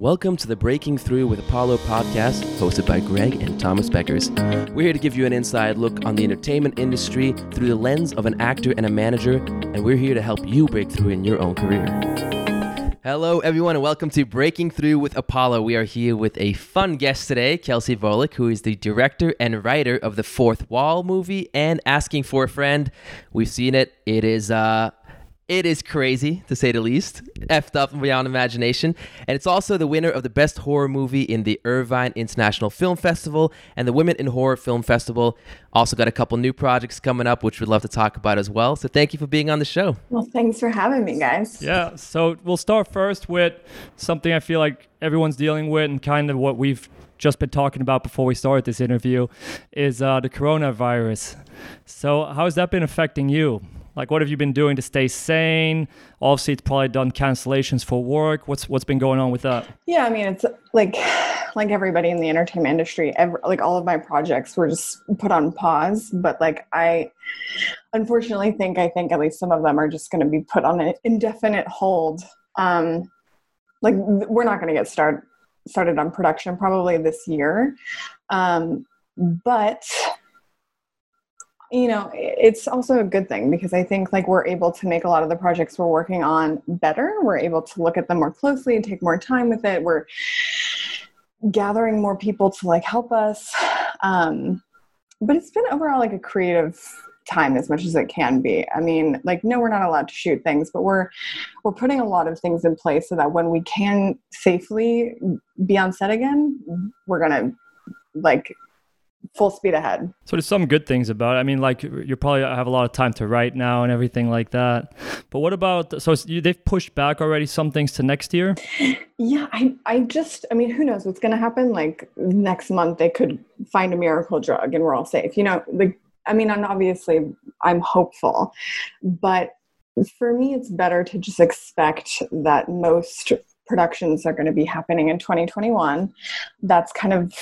Welcome to the Breaking Through with Apollo podcast, hosted by Greg and Thomas Beckers. We're here to give you an inside look on the entertainment industry through the lens of an actor and a manager, and we're here to help you break through in your own career. Hello, everyone, and welcome to Breaking Through with Apollo. We are here with a fun guest today, Kelsey Bollig, who is the director and writer of the Fourth Wall movie and Asking for a Friend. We've seen it. It is uh, it is crazy, to say the least, effed up beyond imagination. And it's also the winner of the Best Horror Movie in the Irvine International Film Festival and the Women in Horror Film Festival. Also, got a couple new projects coming up, which we'd love to talk about as well. So, thank you for being on the show. Well, thanks for having me, guys. Yeah. So, we'll start first with something I feel like everyone's dealing with and kind of what we've just been talking about before we started this interview is uh, the coronavirus. So, how has that been affecting you? Like, what have you been doing to stay sane? Obviously, it's probably done cancellations for work. What's what's been going on with that? Yeah, I mean, it's like like everybody in the entertainment industry. Every, like all of my projects were just put on pause. But like I, unfortunately, think I think at least some of them are just going to be put on an indefinite hold. Um, like we're not going to get start started on production probably this year. Um, but you know it's also a good thing because i think like we're able to make a lot of the projects we're working on better. We're able to look at them more closely and take more time with it. We're gathering more people to like help us. Um, but it's been overall like a creative time as much as it can be. I mean like no we're not allowed to shoot things but we're we're putting a lot of things in place so that when we can safely be on set again we're gonna like full speed ahead. So there's some good things about it. I mean, like you probably have a lot of time to write now and everything like that. But what about so you, they've pushed back already some things to next year? Yeah, I I just I mean, who knows what's going to happen? Like next month they could find a miracle drug and we're all safe. You know, like I mean, and obviously I'm hopeful, but for me it's better to just expect that most productions are going to be happening in 2021 that's kind of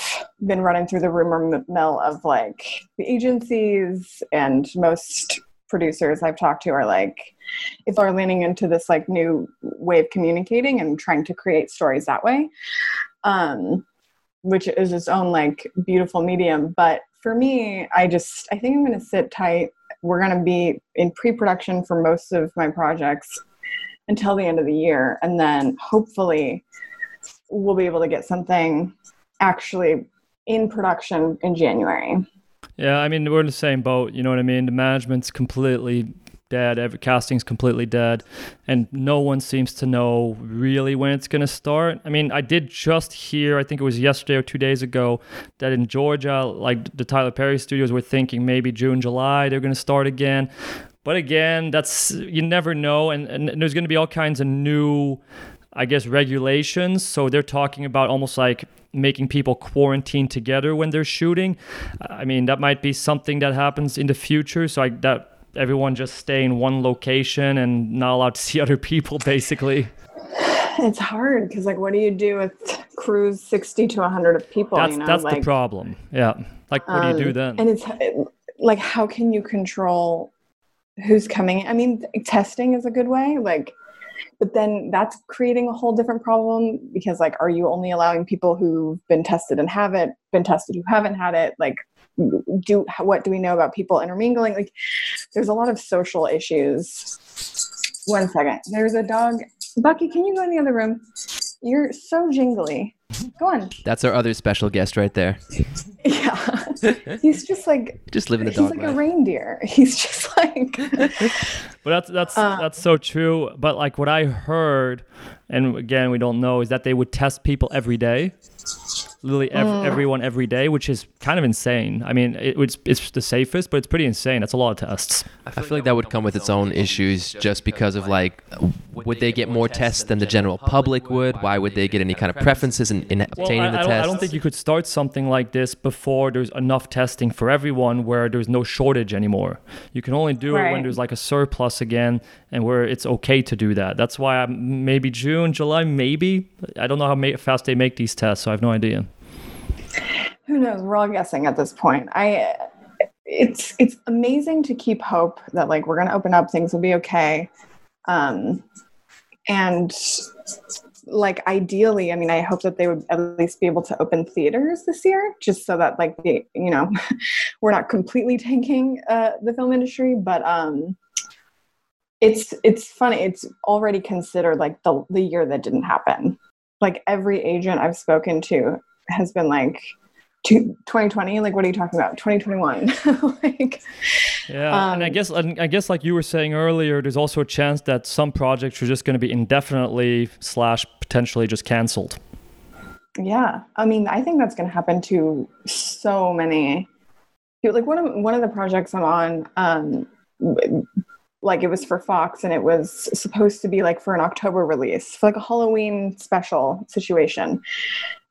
been running through the rumor mill of like the agencies and most producers i've talked to are like if they're leaning into this like new way of communicating and trying to create stories that way um, which is its own like beautiful medium. But for me i just i think i'm going to sit tight. We're going to be in pre-production for most of my projects until the end of the year. And then hopefully we'll be able to get something actually in production in January. Yeah, I mean, we're in the same boat. You know what I mean? The management's completely dead. Every casting's completely dead, and no one seems to know really when it's gonna start. I mean, I did just hear, I think it was yesterday or two days ago, that in Georgia, like the Tyler Perry studios were thinking maybe June, July they're gonna start again. But again, that's you never know, and, and there's going to be all kinds of new, I guess, regulations. So they're talking about almost like making people quarantine together when they're shooting. I mean, that might be something that happens in the future. So I, that everyone just stay in one location and not allowed to see other people, basically. It's hard because, like, what do you do with crews sixty to hundred of people? That's you know? that's like, the problem. Yeah, like what um, do you do um, then? And it's like, how can you control who's coming. I mean testing is a good way like but then that's creating a whole different problem because like are you only allowing people who've been tested and haven't been tested who haven't had it? Like do what do we know about people intermingling? Like there's a lot of social issues. One second. There's a dog. Bucky can you go in the other room? You're so jingly. Go on. That's our other special guest right there. Yeah he's just like just living the dog. He's like life. a reindeer. He's just like. but that's that's uh, that's so true. But like what I heard, and again we don't know, is that they would test people every day literally ev- mm. everyone every day, which is kind of insane. I mean, it, it's it's the safest, but it's pretty insane. That's a lot of tests. I feel, like that would come with its own issues, just because of like, would they get more tests than the general public would? Why would they get any kind of preferences in, in obtaining well, I, the I tests? I don't think you could start something like this before there's enough testing for everyone, where there's no shortage anymore. You can only do right. it when there's like a surplus again, and where it's okay to do that. That's why I'm, maybe June, July, maybe. I don't know how fast they make these tests, so I have no idea who knows we're all guessing at this point i it's it's amazing to keep hope that like we're going to open up things will be okay um and like ideally i mean i hope that they would at least be able to open theaters this year just so that like the you know we're not completely tanking uh, the film industry but um it's it's funny it's already considered like the the year that didn't happen. Like every agent i've spoken to has been like 2020 like what are you talking about? 2021 like yeah um, and i um, guess i guess like you were saying earlier there's also a chance that some projects are just going to be indefinitely slash potentially just canceled. Yeah i mean i think that's going to happen to so many like one of one of the projects i'm on um like it was for Fox and it was supposed to be like for an October release, for like a Halloween special situation.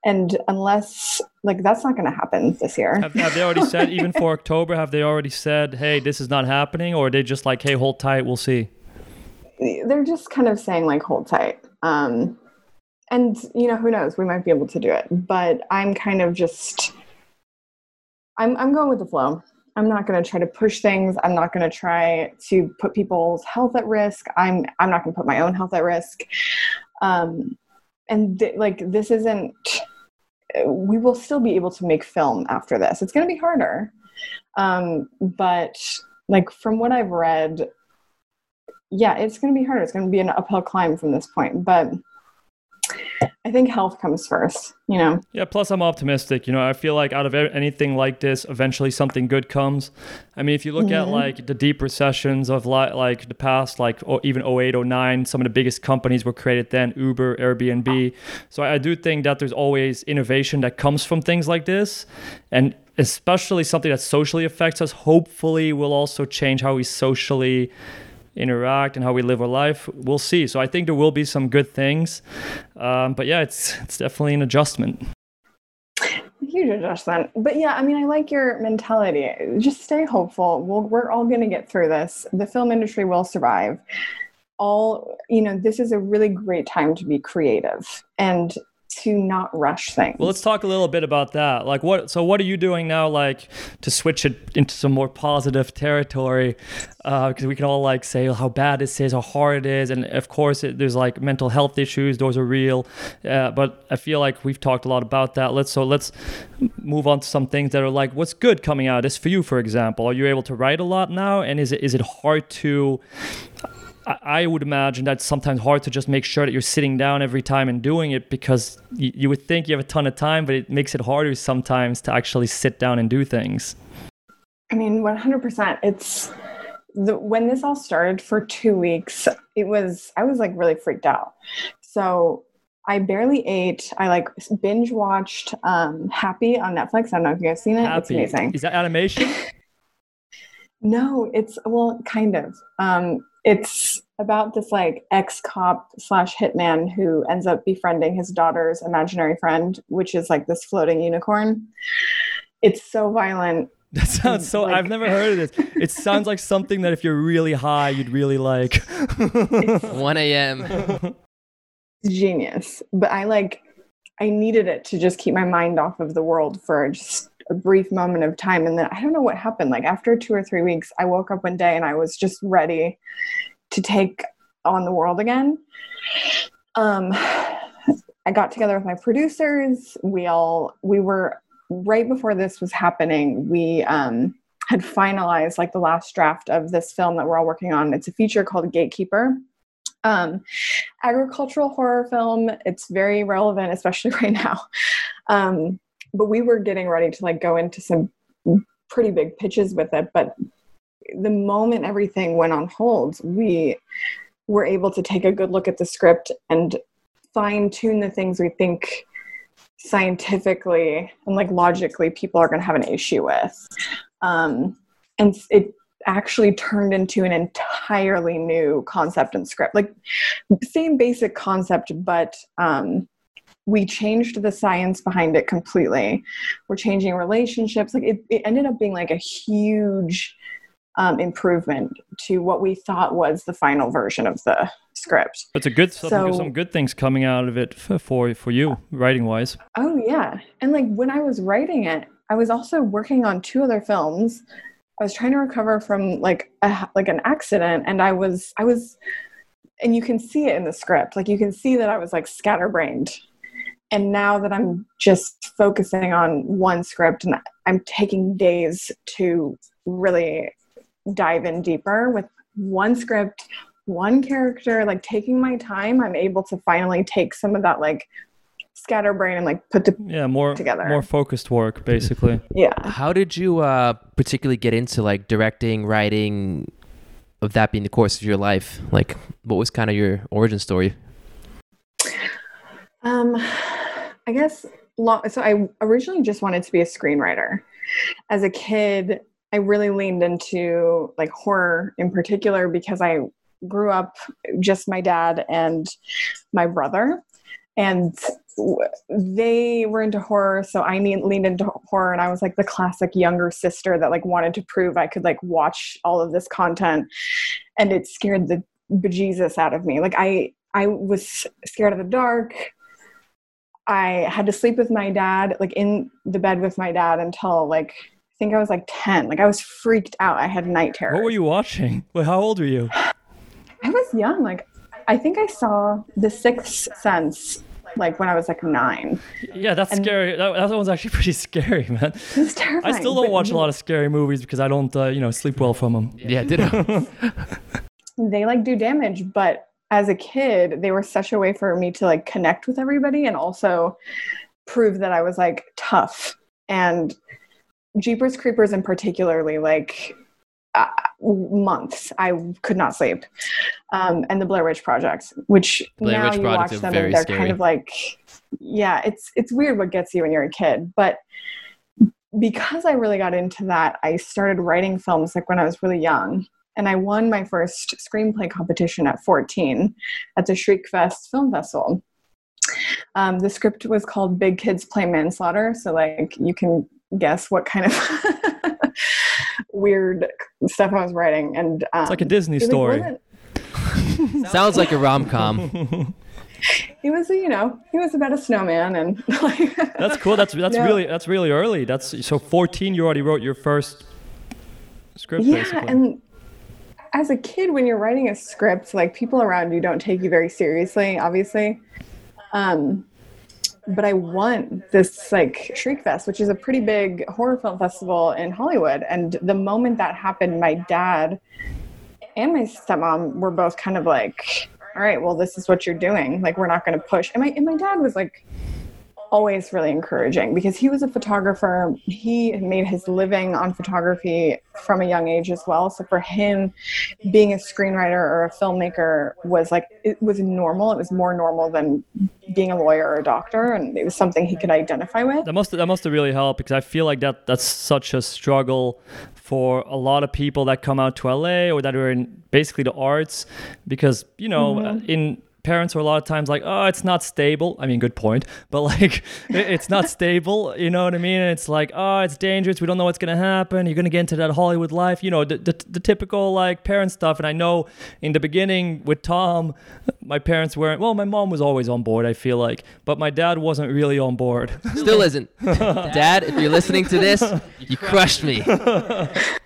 And unless like that's not going to happen this year. Have, have, they already said even for October? Have they already said, "Hey, this is not happening," or are they just like, "Hey, hold tight, we'll see"? They're just kind of saying like, "Hold tight." Um, and you know, who knows? We might be able to do it. But I'm kind of just, I'm I'm going with the flow. I'm not going to try to push things. I'm not going to try to put people's health at risk. I'm I'm not going to put my own health at risk. Um, and th- like this isn't. We will still be able to make film after this. It's going to be harder, um, but like from what I've read, yeah, it's going to be harder. It's going to be an uphill climb from this point, but I think health comes first, you know. Yeah, plus I'm optimistic, you know. I feel like out of anything like this, eventually something good comes. I mean, if you look mm-hmm. at like the deep recessions of like like the past like even 08, 09, some of the biggest companies were created then, Uber, Airbnb. So I do think that there's always innovation that comes from things like this. And especially something that socially affects us, hopefully will also change how we socially interact and how we live our life. We'll see. So I think there will be some good things, um, but yeah, it's it's definitely an adjustment. Huge adjustment, but yeah, I mean, I like your mentality. Just stay hopeful. We'll, we're all going to get through this. The film industry will survive. All you know, this is a really great time to be creative and to not rush things. Well, let's talk a little bit about that. Like what so what are you doing now like to switch it into some more positive territory? Uh, because we can all like say how bad this is, how hard it is, and of course it, there's like mental health issues, those are real. Uh, but I feel like we've talked a lot about that. Let's so let's move on to some things that are like what's good coming out this for you, for example. Are you able to write a lot now? And is it is it hard to I would imagine that's sometimes hard to just make sure that you're sitting down every time and doing it because you, you would think you have a ton of time, but it makes it harder sometimes to actually sit down and do things. I mean, 100%. It's the, when this all started for two weeks, it was, I was like really freaked out. So I barely ate. I like binge watched um, Happy on Netflix. I don't know if you guys seen it. Happy. It's amazing. Is that animation? no, it's well, kind of. Um, it's about this like ex cop slash hitman who ends up befriending his daughter's imaginary friend, which is like this floating unicorn. It's so violent. That sounds so. Like, I've never heard of this. It sounds like something that if you're really high, you'd really like. 1 a.m. Genius. But I like, I needed it to just keep my mind off of the world for just a brief moment of time and then i don't know what happened like after two or three weeks i woke up one day and i was just ready to take on the world again. Um i got together with my producers. We all we were right before this was happening we um had finalized like the last draft of this film that we're all working on. It's a feature called gatekeeper. Um, agricultural horror film. It's very relevant especially right now. Um, but we were getting ready to like go into some pretty big pitches with it but the moment everything went on hold we were able to take a good look at the script and fine tune the things we think scientifically and like logically people are going to have an issue with um, and it actually turned into an entirely new concept and script like same basic concept but um, we changed the science behind it completely. We're changing relationships. Like it, it ended up being like a huge um, improvement to what we thought was the final version of the script. It's a good so, some good things coming out of it for for, for you writing wise. Oh yeah, and like when I was writing it, I was also working on two other films. I was trying to recover from like a, like an accident, and I was I was and you can see it in the script. Like you can see that I was like scatterbrained. And now that I'm just focusing on one script and I'm taking days to really dive in deeper with one script, one character, like taking my time, I'm able to finally take some of that like scatterbrain and like put the yeah more together. more focused work basically. Yeah. How did you uh, particularly get into like directing, writing, of that being the course of your life? Like, what was kind of your origin story? Um, I guess long, so. I originally just wanted to be a screenwriter. As a kid, I really leaned into like horror in particular because I grew up just my dad and my brother. And they were into horror so i leaned into horror and i was like the classic younger sister that like wanted to prove i could like watch all of this content. And it scared the bejesus out of me. Like i i was scared of the dark. I had to sleep with my dad like in the bed with my dad until like think i was like 10 like i was freaked out i had night terrors What were you watching? Well, how old were you? I was young. Like, I think I saw The Sixth Sense like when I was like nine. Yeah, that's And- scary. That, that one's actually pretty scary, man. It was terrifying. I still don't watch a lot of scary movies because I don't, uh, you know, sleep well from them. Yeah, ditto. They like do damage, but as a kid, they were such a way for me to like connect with everybody and also prove that I was like tough. And Jeepers Creepers, and particularly, like uh, months, I could not sleep. Um, and the Blair Witch Project, which Blair now Witch you watch them and they're scary. kind of like, yeah, it's it's weird what gets you when you're a kid, but because I really got into that, I started writing films like when I was really young. And I won my first screenplay competition at 14 at the Shriekfest Film Festival. Um, the script was called Big Kids Play Manslaughter. So, like, you can guess what kind of weird stuff I was writing. And um, It's like a Disney it, like, story. Sounds like a rom com. It was, you know, he was about a snowman and like, That's cool. That's that's No. really that's really early. That's so 14. You already wrote your first script, yeah basically. and as a kid when you're writing a script like people around you don't take you very seriously obviously um but i won this like shriekfest which is a pretty big horror film festival in hollywood. And the moment that happened my dad and my stepmom were both kind of like all right well this is what you're doing. Like we're not going to push. And my, and my dad was like always really encouraging because he was a photographer. He made his living on photography from a young age as well. So for him, being a screenwriter or a filmmaker was like, it was normal. It was more normal than being a lawyer or a doctor. And it was something he could identify with. That must that must have really helped because I feel like that that's such a struggle for a lot of people that come out to LA or that are in basically the arts because you know Mm-hmm. in parents are a lot of times like oh it's not stable. I mean good point but like it's not stable you know what i mean? And it's like oh it's dangerous. We don't know what's going to happen. You're going to get into that hollywood life. You know the, the, the typical like parent stuff. And i know in the beginning with tom my parents weren't well my mom was always on board i feel like but my dad wasn't really on board. Still isn't. Dad, if you're listening to this, you crushed me.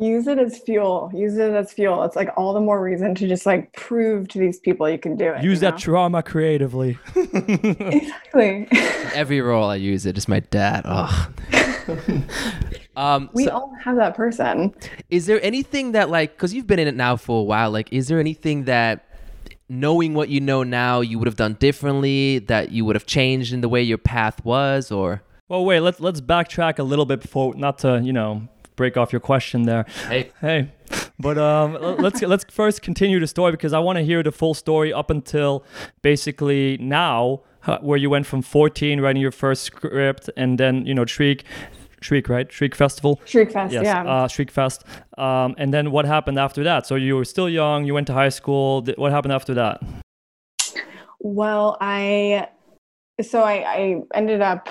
Use it as fuel. Use it as fuel. It's like all the more reason to just like prove to these people you can do it. use that know? trauma creatively exactly. Every role I use it is my dad. Oh. um, we so all have that person. is there anything that like, because you've been in it now for a while, like, is there anything that knowing what you know now you would have done differently, that you would have changed in the way your path was, or? Well, wait. Let's let's backtrack a little bit before, not to you know break off your question there. Hey. Hey, but um, let's let's first continue the story because I want to hear the full story up until basically now, where you went from 14 writing your first script and then you know Shriek, Shriek right, Shriek Festival. Shriekfest, Yes, yeah. uh, Shriek Fest. Um, and then what happened after that? So you were still young. You went to high school. What happened after that? Well, I so I, I ended up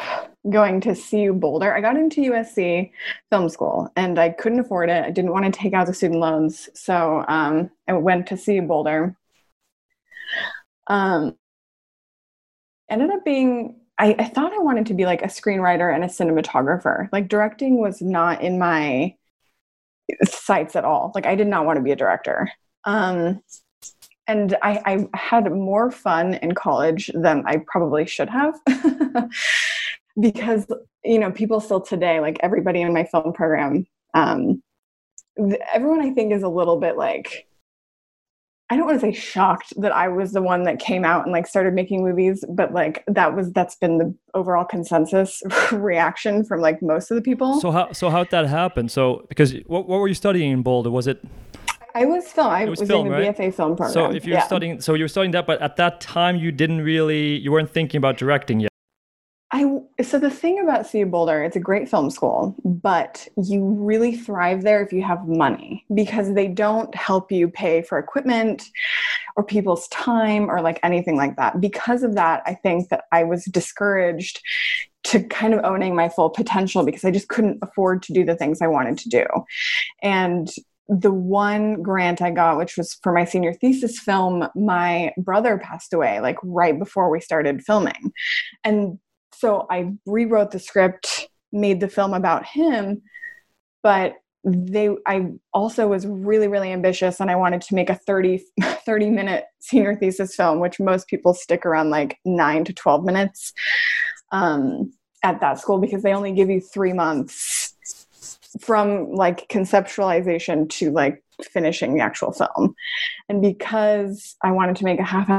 going to CU Boulder. I got into USC film school and I couldn't afford it. I didn't want to take out the student loans. So um, I went to CU Boulder. Um, ended up being I, I thought I wanted to be like a screenwriter and a cinematographer. Like directing was not in my sights at all. Like I did not want to be a director. Um, and I, I had more fun in college than I probably should have. because you know people still today like everybody in my film program um, everyone I think is a little bit like I don't want to say shocked that I was the one that came out and like started making movies, but like that was that's been the overall consensus reaction from like most of the people. So how so how'd that happen? So because what what were you studying in Boulder? Was it? I was film. I was, was film, in a right? BFA film program. So if you're yeah. studying, so you were studying that, but at that time you didn't really, you weren't thinking about directing yet. I so the thing about CU Boulder, it's a great film school, but you really thrive there if you have money because they don't help you pay for equipment or people's time or like anything like that. Because of that, I think that I was discouraged to kind of owning my full potential because I just couldn't afford to do the things I wanted to do. And the one grant I got, which was for my senior thesis film, my brother passed away like right before we started filming. And so I rewrote the script, made the film about him, but they I also was really really ambitious and I wanted to make a 30 30 minute senior thesis film which most people stick around like 9 to 12 minutes um, at that school because they only give you 3 months from like conceptualization to like finishing the actual film. And because I wanted to make a half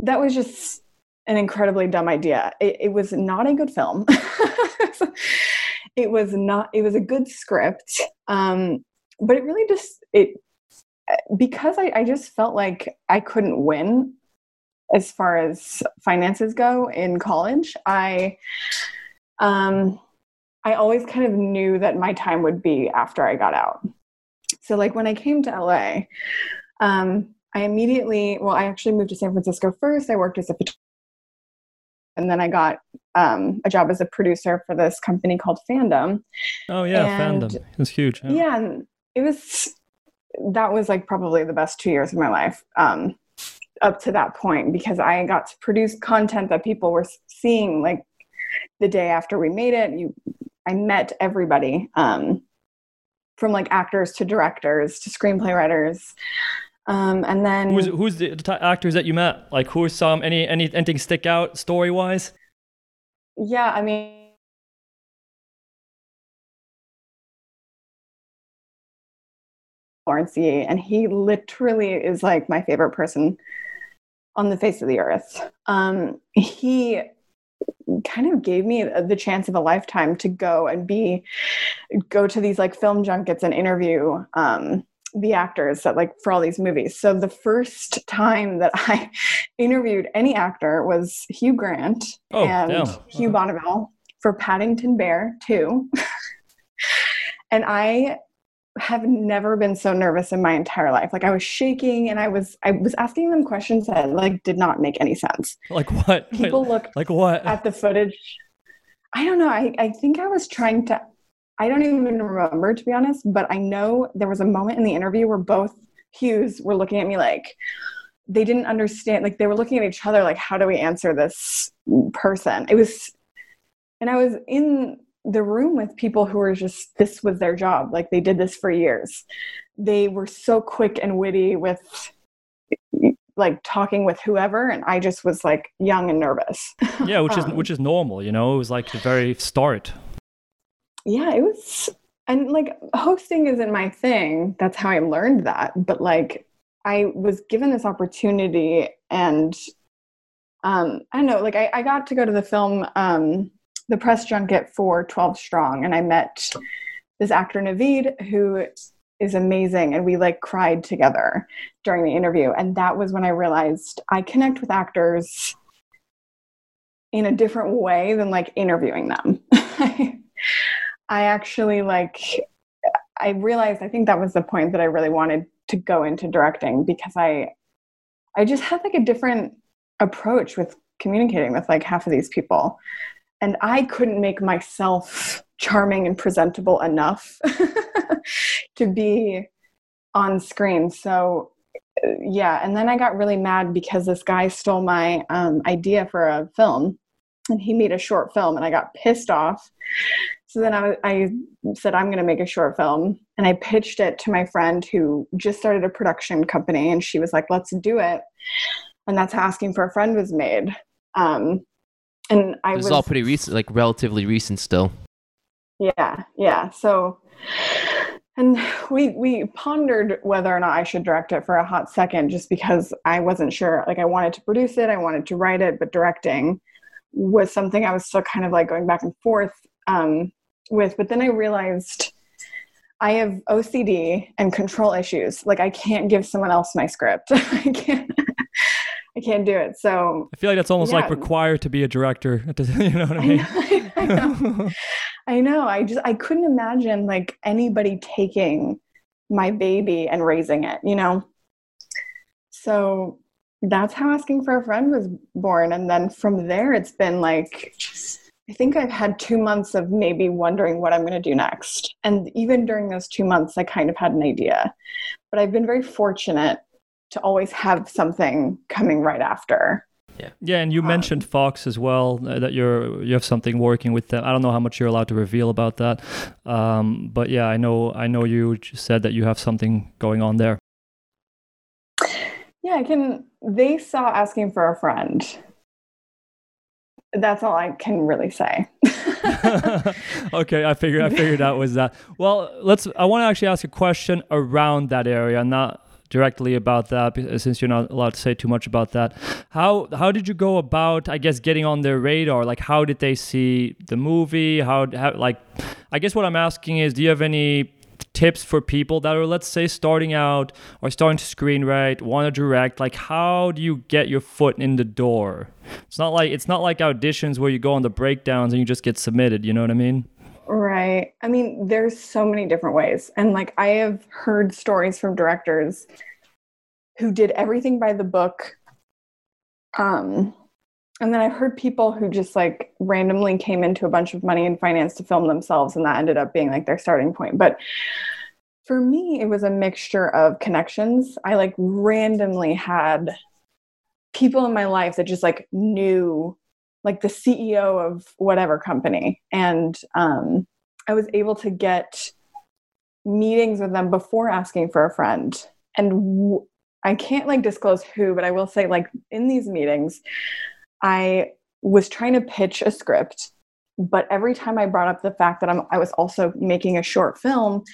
that was just an incredibly dumb idea. It, it was not a good film. it was not. It was a good script, um, but it really just it because I, I just felt like I couldn't win as far as finances go in college. I um, I always kind of knew that my time would be after I got out. So like when I came to LA, um, I immediately well, I actually moved to San Francisco first. I worked as a and then I got um, a job as a producer for this company called Fandom. Oh yeah, and Fandom. It's huge. Yeah. yeah, and it was that was like probably the best two years of my life um, up to that point because I got to produce content that people were seeing like the day after we made it. You, I met everybody um, from like actors to directors to screenplay writers. Um, and then who's who's the t- actors that you met? Like who's some any any anything stick out story wise? Yeah, I mean. Lawrence Yee, and he literally is like my favorite person on the face of the earth. Um, he kind of gave me the chance of a lifetime to go and be go to these like film junkets and interview um, the actors that like for all these movies. So the first time that I interviewed any actor was Hugh Grant oh, and yeah. Hugh Bonneville for Paddington Bear 2. and I have never been so nervous in my entire life. Like I was shaking and I was I was asking them questions that like did not make any sense. Like what? People look like what at the footage. I don't know. I, I think I was trying to I don't even remember to be honest, but I know there was a moment in the interview where both Hughes were looking at me like they didn't understand, like they were looking at each other like, how do we answer this person? It was, and I was in the room with people who were just, this was their job. Like they did this for years. They were so quick and witty with like talking with whoever and i just was like young and nervous yeah which is um, which is normal you know it was like the very start yeah, it was, and like hosting isn't my thing. That's how I learned that. But like, I was given this opportunity, and um, I don't know, like I, I got to go to the film, um, the press junket for 12 Strong, and I met this actor Navid who is amazing and we like cried together during the interview and that was when i realized i connect with actors in a different way than like interviewing them I actually like I realized I think that was the point that I really wanted to go into directing because I I just had like a different approach with communicating with like half of these people. And I couldn't make myself charming and presentable enough to be on screen. So yeah, and then I got really mad because this guy stole my um, idea for a film and he made a short film and I got pissed off so then I, I said, I'm going to make a short film. and I pitched it to my friend who just started a production company, and she was like, "Let's do it." And that's how asking for a friend was made. Um, and I This was all pretty recent, like relatively recent still. yeah, yeah. So, and we we pondered whether or not I should direct it for a hot second, just because I wasn't sure. Like, I wanted to produce it, I wanted to write it, but directing was something I was still kind of like going back and forth um, with. But then I realized I have OCD and control issues. Like, I can't give someone else my script. I can't. I can't do it. So I feel like that's almost like required to be a director. you know what I I mean? know, I know. I know. I just I couldn't imagine like anybody taking my baby and raising it, you know. So that's how asking for a friend was born and then from there it's been like I think I've had 2 months of maybe wondering what I'm going to do next. And even during those 2 months I kind of had an idea. But I've been very fortunate to always have something coming right after. Yeah, yeah, and you Um, mentioned Fox as well uh, that you're you have something working with them. I don't know how much you're allowed to reveal about that, um, but yeah, I know I know you just said that you have something going on there. Yeah, I can. They saw asking for a friend. That's all I can really say. okay, I figured I figured out was that. Well, let's. I want to actually ask a question around that area, not directly about that, since you're not allowed to say too much about that. How how did you go about, I guess, getting on their radar? Like, how did they see the movie? How, how like, I guess what I'm asking is, do you have any tips for people that are let's say starting out or starting to screenwrite want to direct like how do you get your foot in the door it's not like it's not like auditions where you go on the breakdowns and you just get submitted you know what i mean right. I mean, there's so many different ways. And like, I have heard stories from directors who did everything by the book. Um, and then I've heard people who just like randomly came into a bunch of money and finance to film themselves, and that ended up being like their starting point. But for me, it was a mixture of connections. I like randomly had people in my life that just like knew like the CEO of whatever company. And um, I was able to get meetings with them before asking for a friend. And w- I can't like disclose who, but I will say, like, in these meetings, I was trying to pitch a script. But every time I brought up the fact that I'm, I was also making a short film,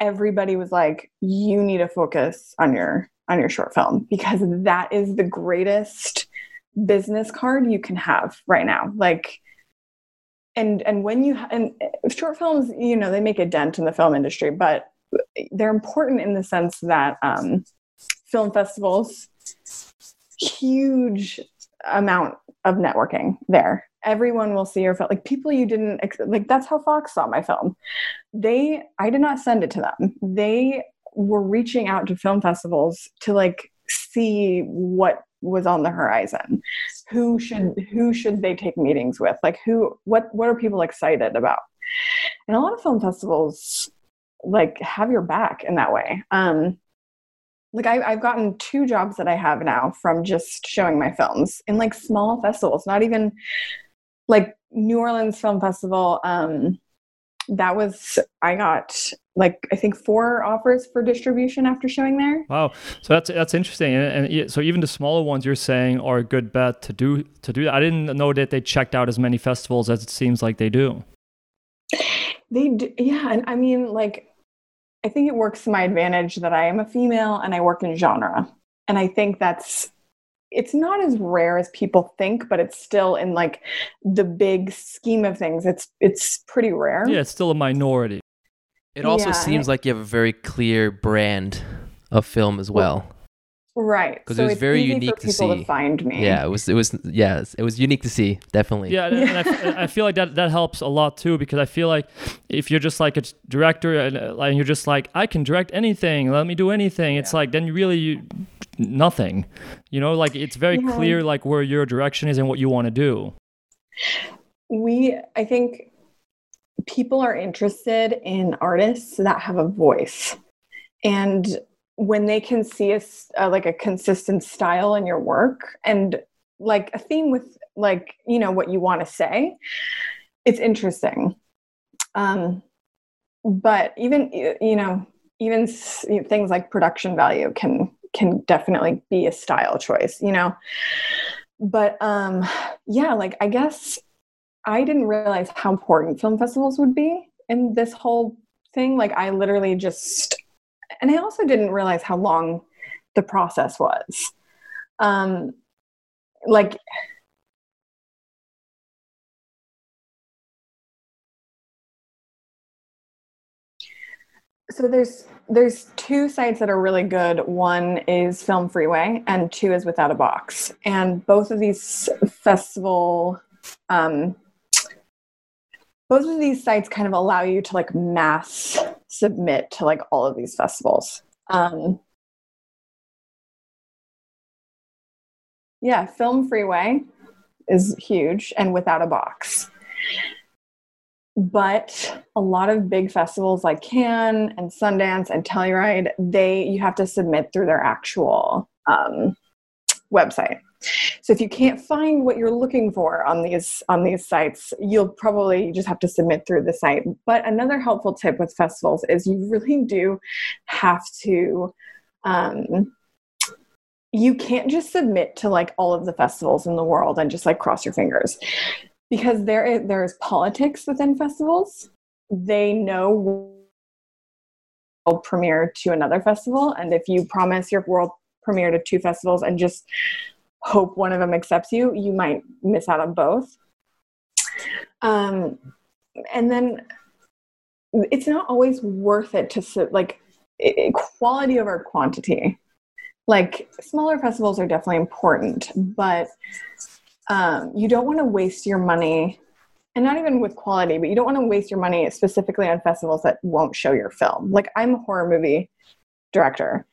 everybody was like, "You need to focus on your on your short film because that is the greatest business card you can have right now like and and when you and short films you know they make a dent in the film industry but they're important in the sense that um, film festivals huge amount of networking there. Everyone will see your film like people you didn't like that's how fox saw my film. They i did not send it to them. They were reaching out to film festivals to like see what was on the horizon. Who should who should they take meetings with? Like who what what are people excited about? And a lot of film festivals like have your back in that way. Um like I, i've gotten two jobs that i have now from just showing my films in like small festivals not even like new orleans film festival um that was i got like i think four offers for distribution after showing there. Wow. So that's that's interesting. And, and so even the smaller ones you're saying are a good bet to do to do that. I didn't know that they checked out as many festivals as it seems like they do. They do, yeah, and I mean, like, I think it works to my advantage that I am a female and I work in genre, and I think that's it's not as rare as people think, but it's still in like the big scheme of things. It's it's pretty rare. yeah it's still a minority It also Yeah, seems like you have a very clear brand of film as well. Right. 'Cause it was it's very easy unique for to people see. to find me. Yeah, it was it was yeah, it was unique to see, definitely. Yeah, and, and I f- I, feel like that that helps a lot too because I feel like if you're just like a director and, uh, like you're just like I can direct anything, let me do anything. It's like then you really you, nothing, you know. Like it's very Yeah. clear like where your direction is and what you want to do. we i think people are interested in artists that have a voice and when they can see a, uh, like a consistent style in your work and like a theme with like you know what you want to say it's interesting. Um but even you know even things like production value can can definitely be a style choice you know? But um yeah like i guess i didn't realize how important film festivals would be in this whole thing. Like i literally just and i also didn't realize how long the process was. Um like so there's there's two sites that are really good. One is film freeway and two is without a box. And both of these festival um, both of these sites kind of allow you to like mass submit to like all of these festivals um, yeah film freeway is huge and without a box but a lot of big festivals like Cannes and Sundance and Telluride, they you have to submit through their actual um, website. So if you can't find what you're looking for on these on these sites, you'll probably just have to submit through the site. But another helpful tip with festivals is you really do have to. Um, you can't just submit to like all of the festivals in the world and just like cross your fingers because there is, there's politics within festivals. They know world premiere to another festival, and if you promise your world premiere to two festivals and just hope one of them accepts you, you might miss out on both. Um, and then it's not always worth it to like it, quality over quantity. Like smaller festivals are definitely important, but um, you don't want to waste your money and not even with quality but you don't want to waste your money specifically on festivals that won't show your film like i'm a horror movie director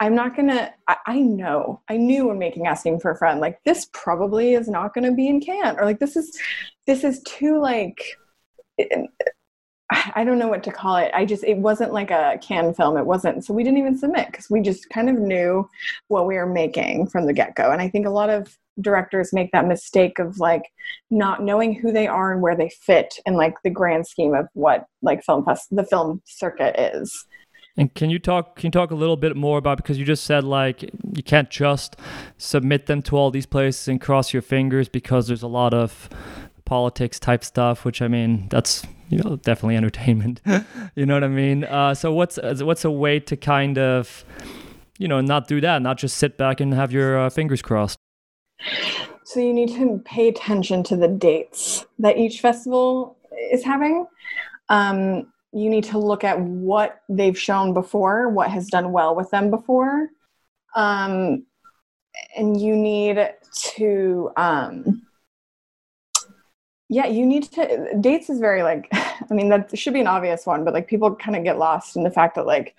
i'm not gonna I, I know i knew when making asking for a friend like this probably is not gonna be in Cannes or like this is this is too like it, I don't know what to call it. I just, it wasn't like a Cannes film. It wasn't. So we didn't even submit because we just kind of knew what we were making from the get go. And I think a lot of directors make that mistake of like not knowing who they are and where they fit in like the grand scheme of what like film fest the film circuit is. And can you talk can you talk a little bit more about because you just said like you can't just submit them to all these places and cross your fingers because there's a lot of politics type stuff, which I mean that's you know definitely entertainment. you know what I mean? Uh, so what's what's a way to kind of you know not do that, not just sit back and have your uh, fingers crossed? So you need to pay attention to the dates that each festival is having. Um, you need to look at what they've shown before, what has done well with them before. Um, and you need to, um, yeah, you need to, dates is very like, I mean, that should be an obvious one, but like people kind of get lost in the fact that like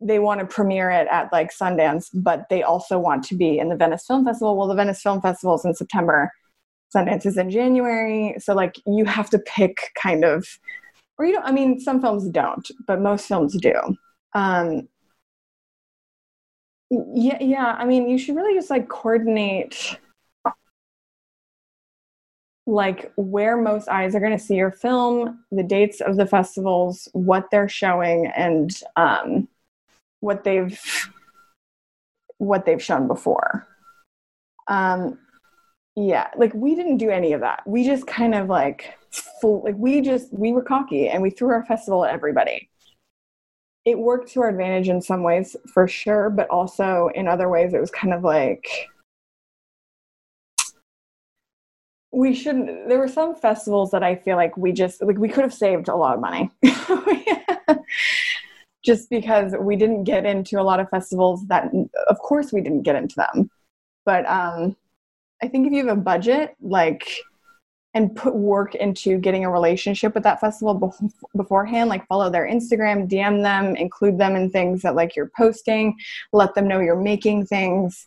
they want to premiere it at like Sundance, but they also want to be in the Venice Film Festival. Well, the Venice Film Festival is in September, Sundance is in January. So, like, you have to pick kind of, or you don't, I mean, some films don't, but most films do. Um, yeah, yeah. I mean, you should really just like coordinate like where most eyes are going to see your film, the dates of the festivals, what they're showing, and um, what they've what they've shown before. Um, yeah, like we didn't do any of that. We just kind of like full, like we just we were cocky and we threw our festival at everybody. It worked to our advantage in some ways for sure, but also in other ways it was kind of like we shouldn't there were some festivals that I feel like we just like we could have saved a lot of money. just because we didn't get into a lot of festivals that of course we didn't get into them but um, i think if you have a budget like and put work into getting a relationship with that festival be- beforehand like follow their instagram dm them include them in things that like you're posting let them know you're making things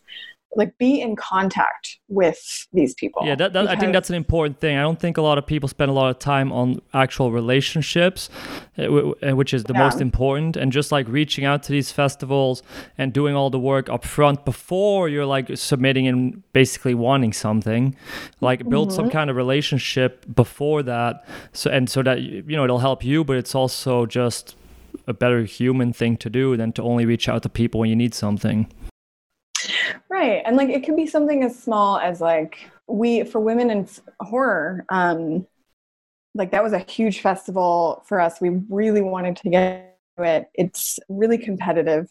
like be in contact with these people. Yeah that, that, i think that's an important thing. I don't think a lot of people spend a lot of time on actual relationships eh, eh, which is the yeah. most important. And just like reaching out to these festivals and doing all the work up front before you're like submitting and basically wanting something. Like build mm-hmm. some kind of relationship before that so and so that you know it'll help you but it's also just a better human thing to do than to only reach out to people when you need something Right. And like it could be something as small as like we for women in horror um like that was a huge festival for us. We really wanted to get it. It's really competitive.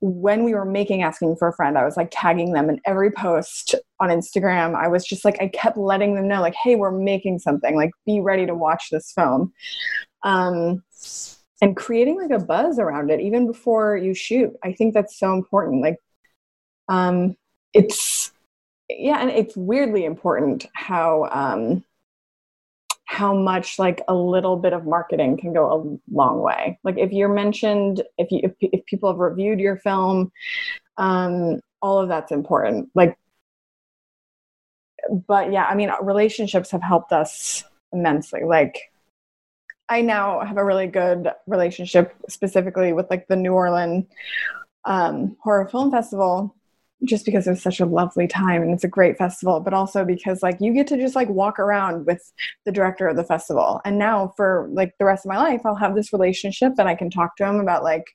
When we were making Asking for a Friend, I was like tagging them in every post on Instagram. I was just like, I kept letting them know, like, hey, we're making something. Like, be ready to watch this film. Um, and creating like a buzz around it, even before you shoot. I think that's so important. Like, um, it's yeah, and it's weirdly important how um, how much like a little bit of marketing can go a long way. Like if you're mentioned, if you if, if people have reviewed your film, um, all of that's important. Like, but yeah, I mean, relationships have helped us immensely. Like. I now have a really good relationship specifically with like the New Orleans um, Horror Film Festival just because it was such a lovely time and it's a great festival but also because like you get to just like walk around with the director of the festival. And now for like the rest of my life i'll have this relationship and i can talk to him about like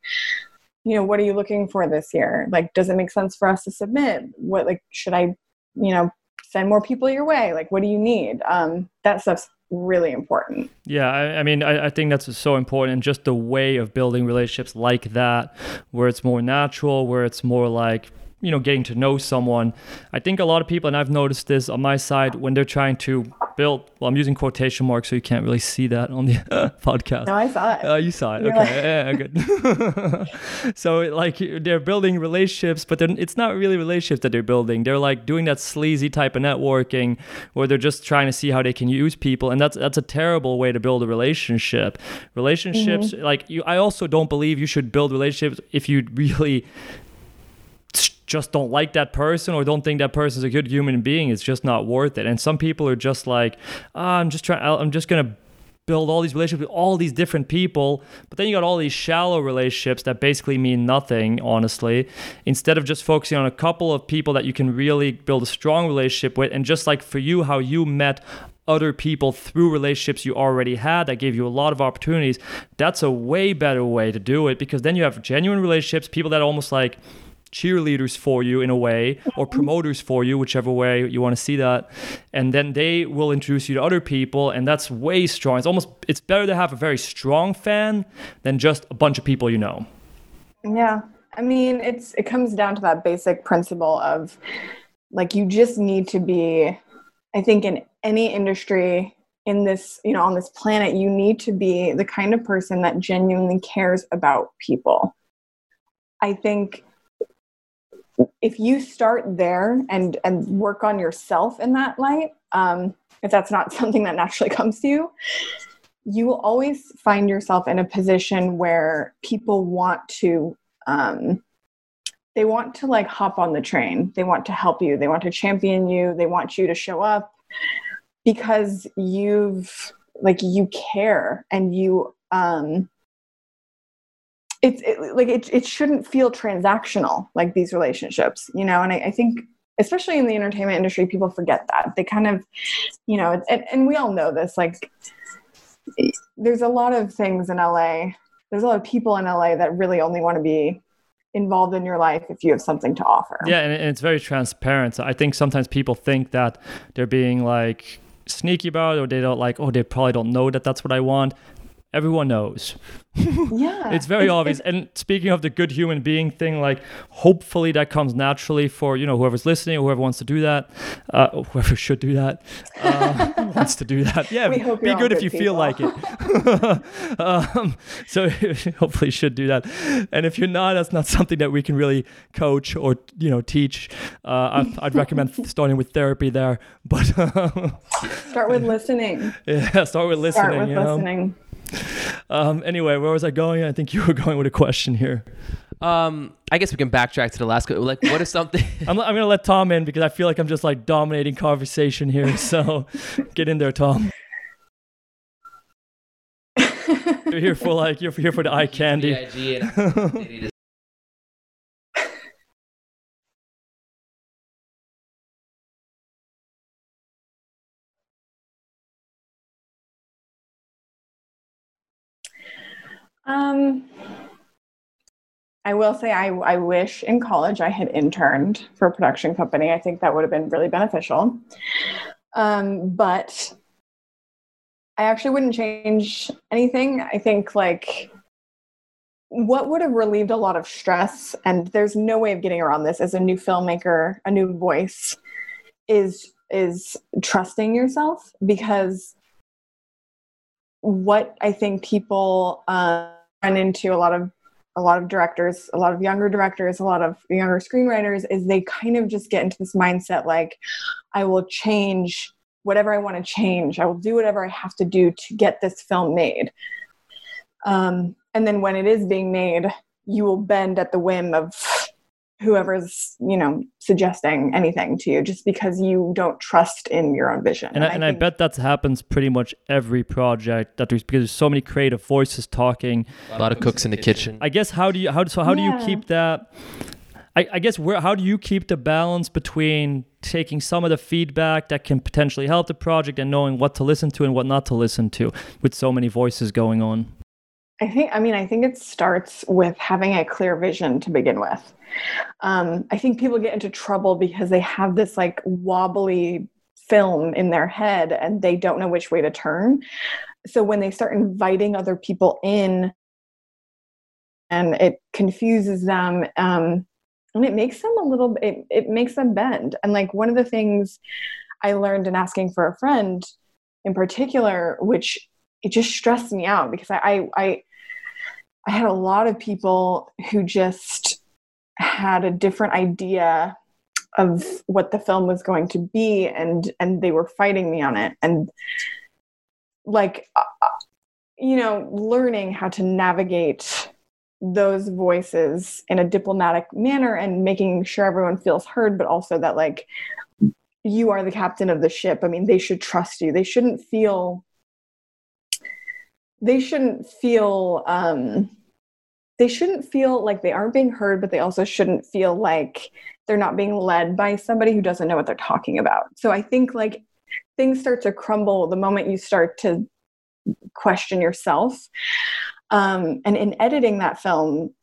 you know what are you looking for this year? Like does it make sense for us to submit? What like should i you know send more people your way? Like what do you need? Um that stuff's really important. Yeah, I, I mean, I, I, think that's so important. And just the way of building relationships like that, where it's more natural, where it's more like you know getting to know someone. I think a lot of people and i've noticed this on my side when they're trying to build well i'm using quotation marks so you can't really see that on the uh, podcast. No i saw it. Uh, you saw it. You're okay. like... yeah, good. So like they're building relationships but then it's not really relationships that they're building. They're like doing that sleazy type of networking where they're just trying to see how they can use people and that's that's a terrible way to build a relationship. Relationships mm-hmm. like you i also don't believe you should build relationships if you really just don't like that person or don't think that person's a good human being, it's just not worth it. And some people are just like, oh, I'm just trying, I'm just gonna build all these relationships with all these different people. But then you got all these shallow relationships that basically mean nothing, honestly, instead of just focusing on a couple of people that you can really build a strong relationship with. And just like for you, how you met other people through relationships you already had that gave you a lot of opportunities, that's a way better way to do it because then you have genuine relationships, people that almost like, cheerleaders for you in a way or promoters for you whichever way you want to see that. And then they will introduce you to other people and that's way strong. It's almost it's better to have a very strong fan than just a bunch of people you know. Yeah. I mean it's it comes down to that basic principle of like you just need to be i think in any industry in this you know on this planet you need to be the kind of person that genuinely cares about people. I think if you start there and and work on yourself in that light um, if that's not something that naturally comes to you you will always find yourself in a position where people want to um, they want to like hop on the train. They want to help you. They want to champion you. They want you to show up because you've like you care and you um it's it, like it, it shouldn't feel transactional like these relationships you know? And I, I, think especially in the entertainment industry people forget that. They kind of you know and, and we all know this like there's a lot of things in la there's a lot of people in la that really only want to be involved in your life if you have something to offer. Yeah and it's very transparent. So i think sometimes people think that they're being like sneaky about it or they don't like oh they probably don't know that that's what i want everyone knows. yeah. it's very it's, obvious. It's, and speaking of the good human being thing, like hopefully that comes naturally for, you know, whoever's listening or whoever wants to do that, uh, whoever should do that, uh, wants to do that. Yeah, be good if you people. feel like it. um, so hopefully should do that. And if you're not, that's not something that we can really coach or, you know, teach. Uh, I'd, I'd recommend starting with therapy there, but start with listening. Yeah, start with listening. Start with listening. Know? Um, anyway, where was I going? I think you were going with a question here. Um, I guess we can backtrack to the last. Like, what is something? I'm, I'm gonna let Tom in because I feel like I'm just like dominating conversation here. So, get in there, Tom. you're here for like you're here for the eye candy. Um, I will say I, I wish in college I had interned for a production company. I think that would have been really beneficial. Um, but I actually wouldn't change anything. I think like what would have relieved a lot of stress, and there's no way of getting around this as a new filmmaker, a new voice, is is trusting yourself because what I think people uh, run into a lot of a lot of directors, a lot of younger directors, a lot of younger screenwriters is they kind of just get into this mindset like, I will change whatever I want to change. I will do whatever I have to do to get this film made. Um, and then when it is being made, you will bend at the whim of whoever's you know suggesting anything to you just because you don't trust in your own vision. And, and, I, and I, bet that happens pretty much every project that there's because there's so many creative voices talking. A lot of cooks in the kitchen. I guess how do you how so how yeah. do you keep that? I, I guess where how do you keep the balance between taking some of the feedback that can potentially help the project and knowing what to listen to and what not to listen to with so many voices going on I think, I mean, I think it starts with having a clear vision to begin with. Um, I think people get into trouble because they have this like wobbly film in their head and they don't know which way to turn. So when they start inviting other people in, and it confuses them, um, and it makes them a little. It it makes them bend. And like one of the things I learned in asking for a friend, in particular, which it just stressed me out because I I, I I had a lot of people who just had a different idea of what the film was going to be and and they were fighting me on it. And like uh, uh, you know learning how to navigate those voices in a diplomatic manner and making sure everyone feels heard but also that like you are the captain of the ship. I mean they should trust you. They shouldn't feel they shouldn't feel um, they shouldn't feel like they aren't being heard, but they also shouldn't feel like they're not being led by somebody who doesn't know what they're talking about. So I think like things start to crumble the moment you start to question yourself. Um, and in editing that film,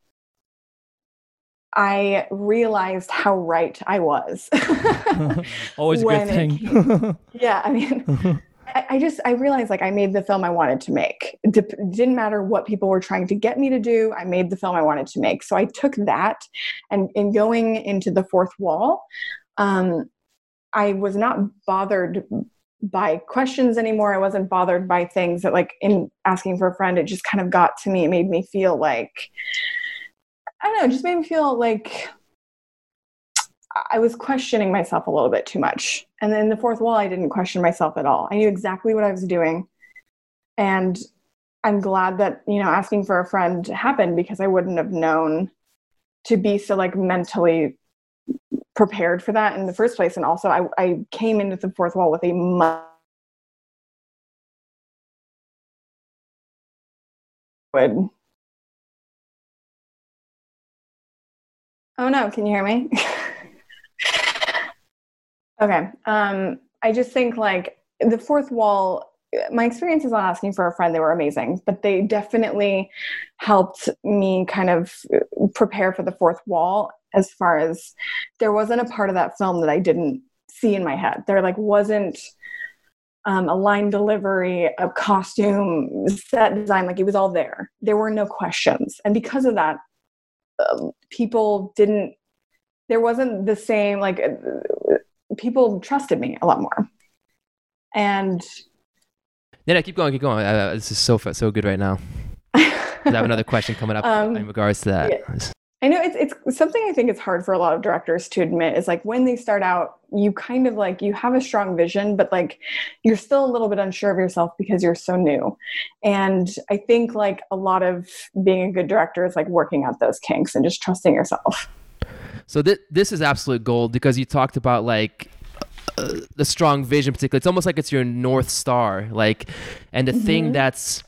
I realized how right I was. Always a good thing. yeah, I mean, I, I just I realized like I made the film I wanted to make. Didn't matter what people were trying to get me to do. I made the film I wanted to make. So I took that, and in going into the fourth wall, um, I was not bothered by questions anymore. I wasn't bothered by things that like in asking for a friend. It just kind of got to me. It made me feel like I don't know. Just made me feel like I was questioning myself a little bit too much. And then the fourth wall, I didn't question myself at all. I knew exactly what I was doing. And I'm glad that, you know, asking for a friend happened because I wouldn't have known to be so like mentally prepared for that in the first place. And also I, I came into the fourth wall with a much Oh no, can you hear me? Okay. Um, I just think like the fourth wall, my experiences on asking for a friend, they were amazing, but they definitely helped me kind of prepare for the fourth wall as far as there wasn't a part of that film that I didn't see in my head. There like wasn't um, a line delivery, a costume, set design, like it was all there. There were no questions. And because of that, um, people didn't, there wasn't the same, like, people trusted me a lot more. And yeah, no, keep going, keep going. Uh, this is so so good right now. I have another question coming up um, in regards to that. Yeah. I know it's it's something I think it's hard for a lot of directors to admit is like when they start out, you kind of like you have a strong vision, but like you're still a little bit unsure of yourself because you're so new. And I think like a lot of being a good director is like working out those kinks and just trusting yourself. So th- this is absolute gold because you talked about like uh, the strong vision, particularly. It's almost like it's your north star, like, and the mm-hmm. thing that's,